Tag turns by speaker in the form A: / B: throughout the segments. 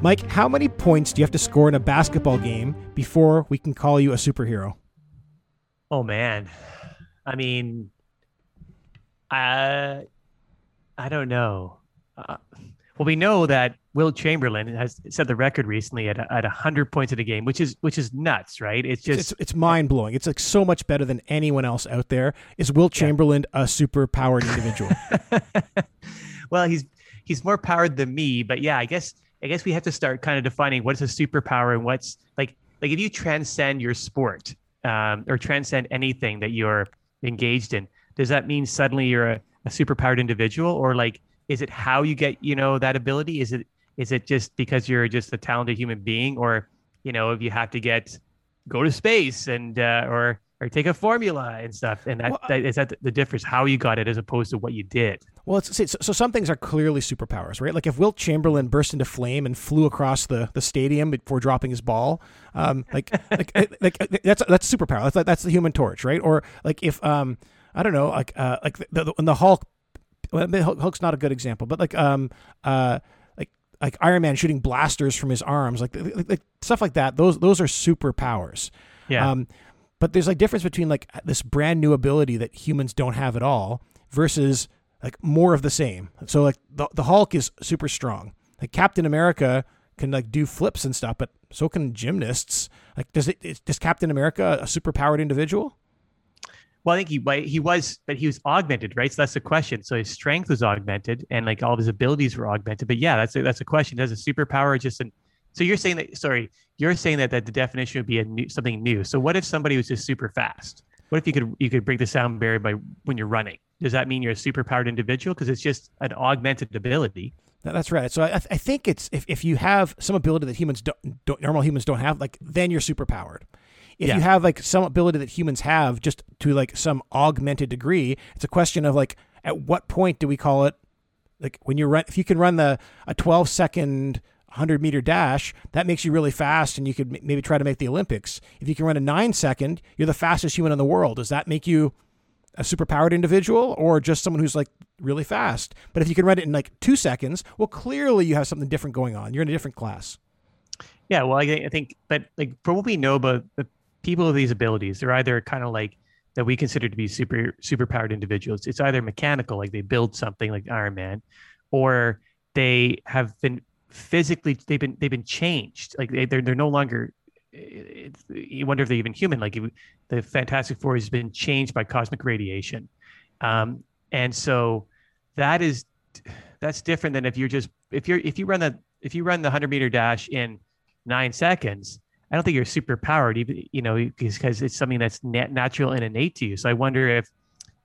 A: Mike, how many points do you have to score in a basketball game before we can call you a superhero?
B: Oh man, I mean, I I don't know. Uh, well, we know that Wilt Chamberlain has set the record recently at at hundred points in a game, which is which is nuts, right? It's just
A: it's, it's mind blowing. It's like so much better than anyone else out there. Is Wilt Chamberlain yeah. a super powered individual?
B: well, he's he's more powered than me, but yeah, I guess I guess we have to start kind of defining what's a superpower and what's like like if you transcend your sport um, or transcend anything that you're engaged in, does that mean suddenly you're a, a superpowered individual, or like is it how you get you know that ability? Is it is it just because you're just a talented human being, or you know if you have to get go to space and uh, or or take a formula and stuff. And that, well, that is that the difference how you got it as opposed to what you did.
A: Well, it's, so, so some things are clearly superpowers, right? Like if Wilt Chamberlain burst into flame and flew across the, the stadium before dropping his ball, um, like, like, like, like that's that's superpower. That's that's the Human Torch, right? Or like if um, I don't know, like uh, like the, the, when the Hulk, well, Hulk's not a good example, but like um uh like like Iron Man shooting blasters from his arms, like, like, like stuff like that. Those those are superpowers.
B: Yeah. Um,
A: but there's like difference between like this brand new ability that humans don't have at all versus like more of the same. So like the the Hulk is super strong. Like Captain America can like do flips and stuff, but so can gymnasts. Like does it is, does Captain America a super powered individual?
B: Well, I think he he was, but he was augmented, right? So that's the question. So his strength was augmented, and like all of his abilities were augmented. But yeah, that's a, that's a question. Does a superpower just an so you're saying that sorry, you're saying that, that the definition would be a new, something new. So what if somebody was just super fast? What if you could you could break the sound barrier by when you're running? Does that mean you're a superpowered individual? Because it's just an augmented ability.
A: That's right. So I, I think it's if, if you have some ability that humans don't, don't normal humans don't have, like then you're superpowered. If yeah. you have like some ability that humans have, just to like some augmented degree, it's a question of like at what point do we call it like when you run if you can run the a 12 second 100 meter dash, that makes you really fast and you could maybe try to make the Olympics. If you can run a nine second, you're the fastest human in the world. Does that make you a superpowered individual or just someone who's like really fast? But if you can run it in like two seconds, well, clearly you have something different going on. You're in a different class.
B: Yeah, well, I, think, but like from what we know about the people with these abilities, they're either kind of like that we consider to be super superpowered individuals. It's either mechanical, like they build something like Iron Man, or they have been physically they've been they've been changed. Like they, they're they're no longer. You wonder if they're even human. Like the Fantastic Four has been changed by cosmic radiation, um, and so that is that's different than if you're just if you're if you run the if you run the hundred meter dash in nine seconds. I don't think you're super powered, even you know, because it's something that's nat- natural and innate to you. So I wonder if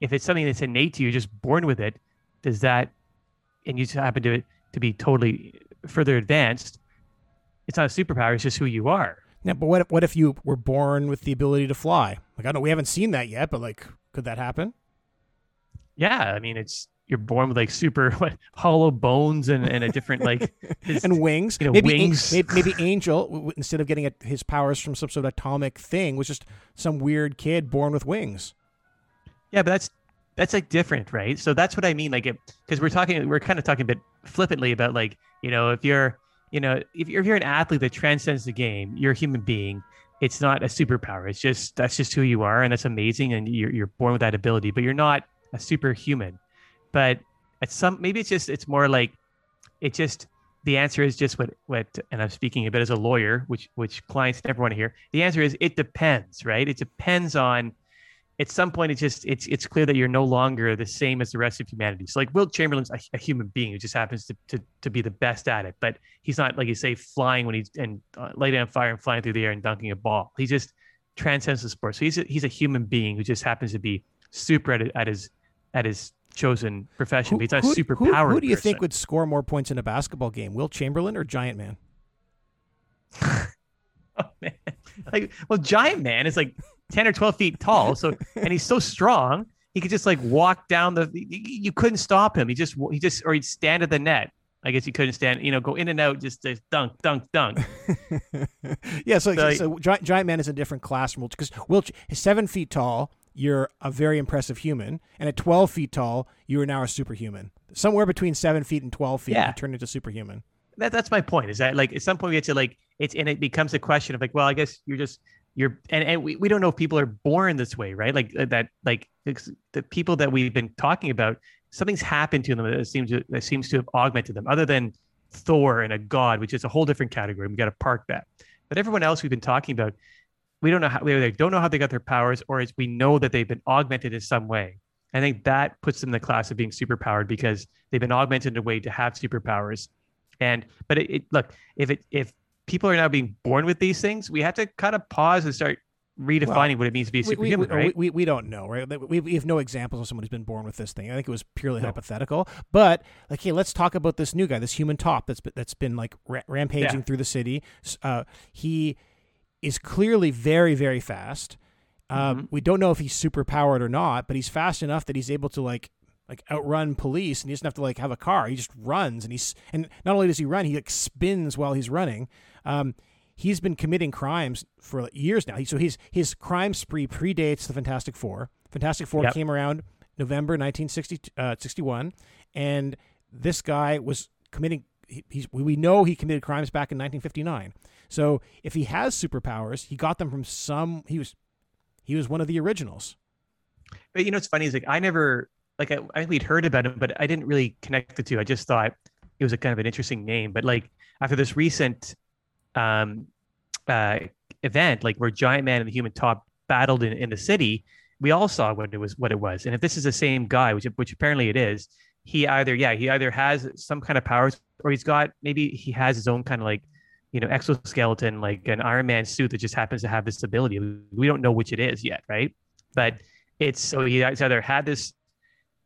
B: if it's something that's innate to you, just born with it, does that, and you just happen to to be totally further advanced, it's not a superpower. It's just who you are.
A: Yeah, but what if, what if you were born with the ability to fly? Like I don't know we haven't seen that yet, but like, could that happen?
B: Yeah, I mean, it's you're born with like super what, hollow bones and, and a different like
A: his, and wings. You know, maybe wings. maybe, maybe Angel, instead of getting a, his powers from some sort of atomic thing, was just some weird kid born with wings.
B: Yeah, but that's that's like different, right? So that's what I mean. Like, because we're talking, we're kind of talking a bit flippantly about like, you know, if you're, you know, if you're, if you're an athlete that transcends the game, you're a human being. It's not a superpower. It's just that's just who you are, and that's amazing, and you're you're born with that ability. But you're not a superhuman. But at some, maybe it's just it's more like, it just the answer is just what what and i'm speaking a bit as a lawyer which which clients never want to hear the answer is it depends right it depends on at some point it's just it's it's clear that you're no longer the same as the rest of humanity. So like Wilt Chamberlain's a, a human being who just happens to, to to be the best at it, but he's not like you say flying when he's and uh, lighting on fire and flying through the air and dunking a ball. He just transcends the sport. So he's a, he's a human being who just happens to be super at, at his at his chosen profession. Who, but he's not who, super
A: who,
B: powered.
A: Who do you
B: person.
A: think would score more points in a basketball game, Wilt Chamberlain or Giant Man?
B: oh man, like well, Giant Man is like 10 or 12 feet tall. So, and he's so strong, he could just like walk down the, you couldn't stop him. He just, he just, or he'd stand at the net. I guess he couldn't stand, you know, go in and out, just, just dunk, dunk, dunk.
A: yeah. So, so, so, Giant, Giant Man is a different class from because Wilt is seven feet tall, you're a very impressive human, and at 12 feet tall, you are now a superhuman. Somewhere between seven feet and 12 feet,
B: Yeah.
A: you turn into superhuman.
B: that that's my point. Is that like at some point we get to like it's and it becomes a question of like, well, I guess you're just you're and, and we, we don't know if people are born this way, right? Like uh, that like the people that we've been talking about, something's happened to them that seems to that seems to have augmented them, other than Thor and a god, which is a whole different category. We got to park that. But everyone else we've been talking about, we don't know how either don't know how they got their powers, or as we know that they've been augmented in some way. I think that puts them in the class of being superpowered because they've been augmented in a way to have superpowers. And but it, it look if it if people are now being born with these things, we have to kind of pause and start redefining what it means to be
A: We, we,
B: superhuman,
A: we,
B: right?
A: we, we don't know, right? We, we have no examples of someone who's been born with this thing. I think it was purely
B: No.
A: hypothetical. But like, hey, let's talk about this new guy, this human top that's been, that's been like ra- rampaging
B: Yeah.
A: through the city. Uh, he is clearly very very fast. Um,
B: Mhm.
A: We don't know if he's super powered or not, but he's fast enough that he's able to like like outrun police, and he doesn't have to like have a car. He just runs, and he's and not only does he run, he like spins while he's running. Um, he's been committing crimes for years now. He, so his his crime spree predates the Fantastic Four. Fantastic Four
B: Yep.
A: came around November 1961, and this guy was committing. He, he's, we know he committed crimes back in 1959. So if he has superpowers, he got them from some. He was he was one of the originals.
B: But you know, what's funny is like I never like I, I we'd heard about him, but I didn't really connect the two. I just thought it was a kind of an interesting name. But like after this recent um uh event, like where Giant Man and the Human Top battled in, in the city, we all saw what it was what it was. And if this is the same guy, which which apparently it is, he either yeah, he either has some kind of powers or he's got maybe he has his own kind of like you know exoskeleton like an Iron Man suit that just happens to have this ability. We don't know which it is yet, right? But it's so he either had this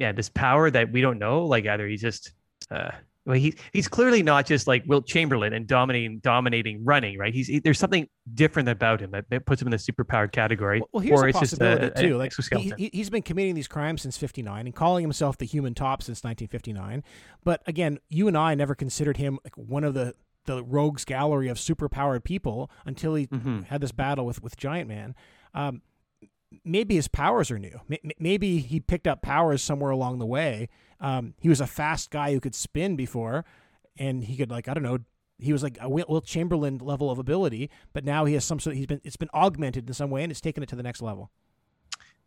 B: yeah this power that we don't know like either he's just uh well he he's clearly not just like Wilt Chamberlain and dominating dominating running right he's he, there's something different about him that, that puts him in the superpowered category
A: Well, here's
B: or
A: a
B: it's just
A: possibility
B: a,
A: too.
B: an
A: Like he, he's been committing these crimes since '59 and calling himself the Human Top since 1959. But again, you and I never considered him like one of the the rogues gallery of superpowered people until he
B: Mhm.
A: had this battle with with Giant Man. Um, maybe his powers are new. Maybe he picked up powers somewhere along the way. Um, he was a fast guy who could spin before, and he could like I don't know. He was like a Wilt Chamberlain level of ability, but now he has some sort. He's been it's been augmented in some way, and it's taken it to the next level.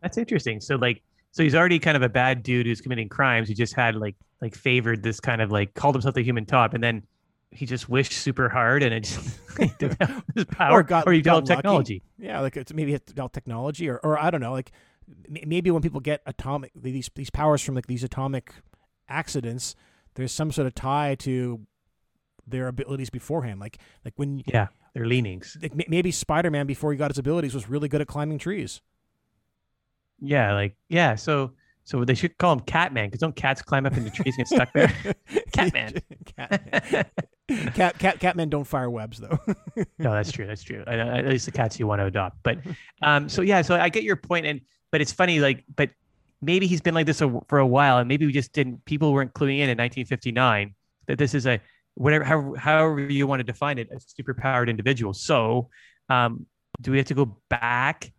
B: That's interesting. So like, so he's already kind of a bad dude who's committing crimes. He just had like like favored this kind of like called himself the human top, and then he just wished super hard, and it just developed his power, or,
A: got-
B: he developed technology.
A: Yeah, like it's maybe it's about technology, or or I don't know, like maybe when people get atomic these these powers from like these atomic accidents, there's some sort of tie to their abilities beforehand. Like like when
B: Yeah, their leanings.
A: like, may- maybe Spider Man before he got his abilities was really good at climbing trees.
B: Yeah, like yeah. So so they should call him Catman because don't cats climb up into trees and get stuck there? Catman.
A: cat, cat, cat, catmen don't fire webs though.
B: no, that's true. That's true. At least the cats you want to adopt. But um, so yeah, so I get your point, and but it's funny, like, but maybe he's been like this for a while, and maybe we just didn't. People weren't cluing in in 1959 that this is a whatever, however, however you want to define it, a superpowered individual. So, um, do we have to go back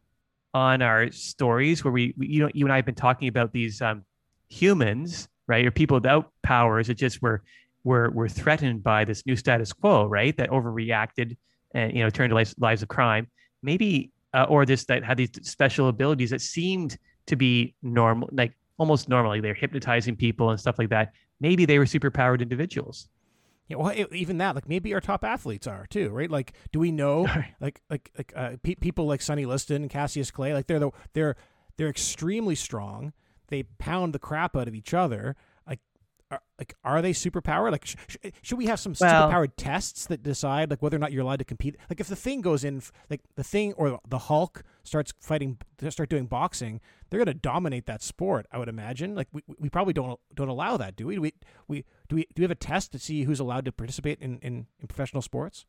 B: on our stories where we, we you know, you and I have been talking about these um, humans, right, or people without powers that just were were were threatened by this new status quo, right, that overreacted and you know turned to lives, lives of crime maybe uh, or this that had these special abilities that seemed to be normal like almost normally they're hypnotizing people and stuff like that maybe they were superpowered individuals
A: Yeah, well, e- even that, like maybe our top athletes are too, right? Like, do we know, like, like, like uh, pe- people like Sonny Liston and Cassius Clay, like they're the they're they're extremely strong. They pound the crap out of each other. Like, are, like, are they superpowered? Like, sh- sh- should we have some
B: Well-
A: superpowered tests that decide like whether or not you're allowed to compete? Like, if the thing goes in, like the thing or the Hulk starts fighting, start doing boxing, they're going to dominate that sport. I would imagine. Like, we, we probably don't don't allow that, do we? Do we we do we do we have a test to see who's allowed to participate in, in, in professional sports?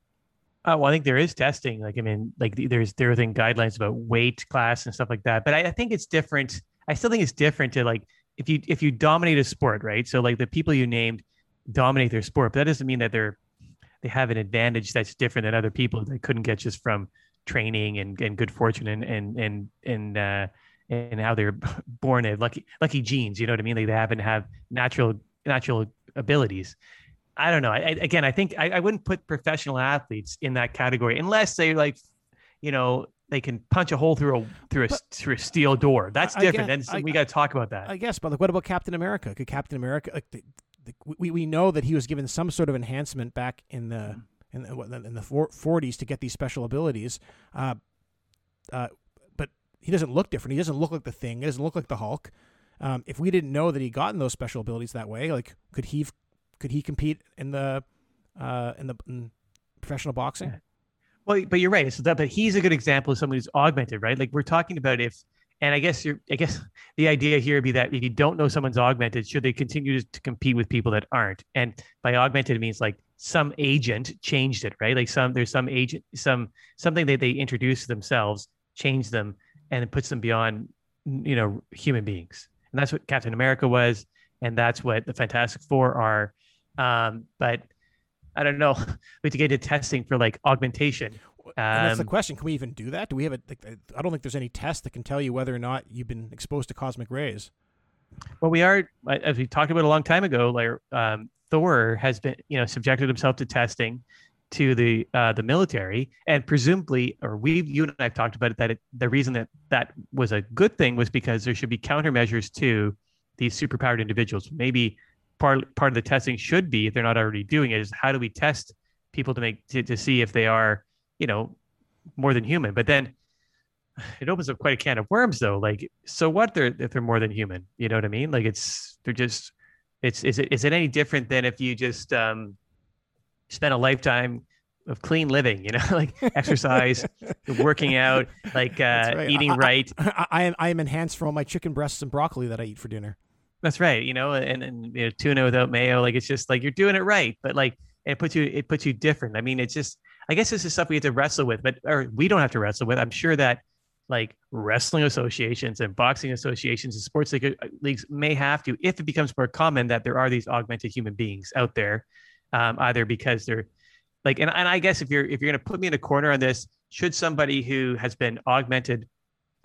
B: uh, well i think there is testing like i mean like there's there are thing guidelines about weight class and stuff like that but I, I think it's different i still think it's different to like if you if you dominate a sport right so like the people you named dominate their sport but that doesn't mean that they're they have an advantage that's different than other people that couldn't get just from training and, and good fortune and and and and uh and how they're born in lucky lucky genes. You know what I mean? Like they happen to have natural natural abilities. I don't know. I, again, I think I, I wouldn't put professional athletes in that category unless they like, you know, they can punch a hole through a through a but, through a steel door. That's different. Guess, then we got to talk about that.
A: I guess, but like, what about Captain America? Could Captain America like the, the, we we know that he was given some sort of enhancement back in the in the, in the 40s to get these special abilities. Uh, uh, but he doesn't look different. He doesn't look like the Thing. He doesn't look like the Hulk. Um, if we didn't know that he gotten those special abilities that way, like could he could he compete in the uh, in the in professional boxing?
B: Well, but you're right. So that, but he's a good example of someone who's augmented, right? Like we're talking about if, and I guess you're, I guess the idea here would be that if you don't know someone's augmented, should they continue to, compete with people that aren't? And by augmented, it means like some agent changed it, right? Like some, there's some agent, some, something that they introduce themselves, change them, and it puts them beyond, you know, human beings. And that's what Captain America was. And that's what the Fantastic Four are. Um, but I don't know. We have to get into testing for like augmentation. Um,
A: that's the um, question. Can we even do that? Do we have a? Like, I don't think there's any test that can tell you whether or not you've been exposed to cosmic rays.
B: Well, we are, as we talked about a long time ago. Like um, Thor has been, you know, subjected himself to testing to the uh, the military, and presumably, or we, you and I have talked about it, that it, the reason that that was a good thing was because there should be countermeasures to these superpowered individuals. Maybe part part of the testing should be if they're not already doing it is how do we test people to make to, to see if they are you know more than human but then it opens up quite a can of worms though like so what they're if they're more than human you know what i mean like it's they're just it's is it is it any different than if you just um spend a lifetime of clean living, you know, like exercise, working out, like uh, right. eating
A: I,
B: right.
A: I, I, am I am enhanced from all my chicken breasts and broccoli that I eat for dinner.
B: That's right. You know, and, and you know, tuna without mayo, like it's just like you're doing it right, but like it puts you it puts you different. I mean, it's just I guess this is stuff we have to wrestle with, but or we don't have to wrestle with. I'm sure that like wrestling associations and boxing associations and sports leagues may have to, if it becomes more common that there are these augmented human beings out there, um, either because they're like, and, and I guess if you're if you're going to put me in a corner on this, should somebody who has been augmented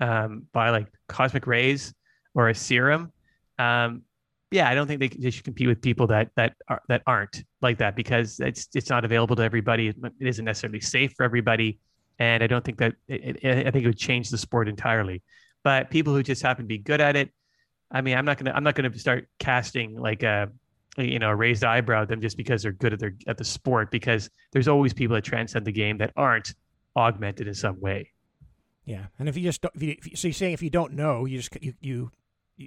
B: um, by like cosmic rays or a serum um, yeah, I don't think they, they should compete with people that that are that aren't like that because it's it's not available to everybody. It isn't necessarily safe for everybody, and I don't think that it, it, I think it would change the sport entirely. But people who just happen to be good at it, I mean, I'm not gonna I'm not gonna start casting like a you know a raised eyebrow at them just because they're good at their at the sport because there's always people that transcend the game that aren't augmented in some way.
A: Yeah, and if you just don't, if you, so you're saying if you don't know, you just you you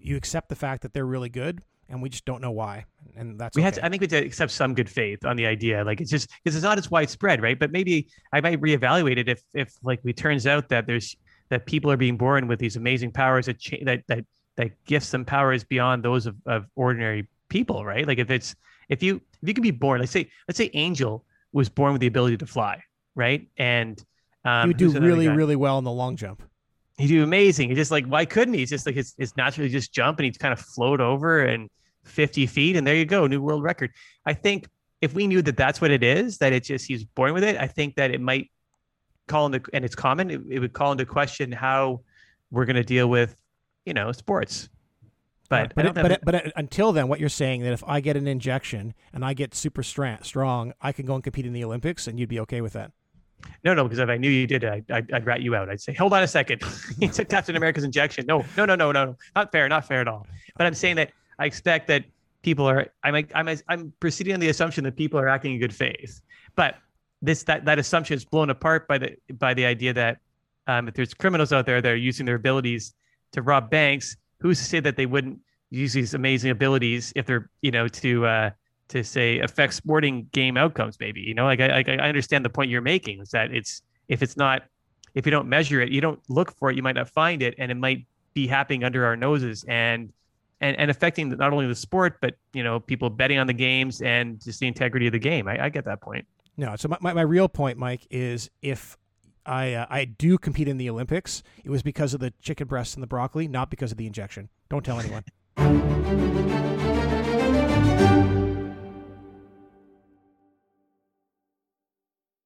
A: you accept the fact that they're really good and we just don't know why and that's
B: we
A: okay.
B: had to, i think we had to accept some good faith on the idea like it's just because it's not as widespread right? But maybe i might reevaluate it if if like it turns out that there's that people are being born with these amazing powers that cha- that that that gifts them powers beyond those of, of ordinary people right? Like if it's if you if you can be born let's say let's say angel was born with the ability to fly right? And
A: um, you do really really well in the long jump
B: he do amazing. He just like, why couldn't he? He's just like his, his naturally just jump and he'd kind of float over and 50 feet and there you go, new world record. I think if we knew that that's what it is, that it's just he's born with it, I think that it might call into and it's common. It, it would call into question how we're going to deal with, you know, sports. But
A: but, but, but, until then, what you're saying that if I get an injection and I get super strong, I can go and compete in the Olympics, and you'd be okay with that?
B: No, no, because if I knew you did, I, I'd, I'd rat you out. I'd say, hold on a second. he took Captain America's injection. No, no, no, no, no, not fair, not fair at all. But I'm saying that I expect that people are. I'm, I'm, I'm proceeding on the assumption that people are acting in good faith. But this, that, that assumption is blown apart by the, by the idea that um, if there's criminals out there that are using their abilities to rob banks, who's to say that they wouldn't use these amazing abilities if they're, you know, to, uh, to say affect sporting game outcomes maybe you know like I, I understand the point you're making is that it's if it's not if you don't measure it you don't look for it you might not find it and it might be happening under our noses and and, and affecting not only the sport but you know people betting on the games and just the integrity of the game i, I get that point
A: no so my, my, my real point mike is if I uh, I do compete in the Olympics. It was because of the chicken breasts and the broccoli, not because of the injection. Don't tell anyone.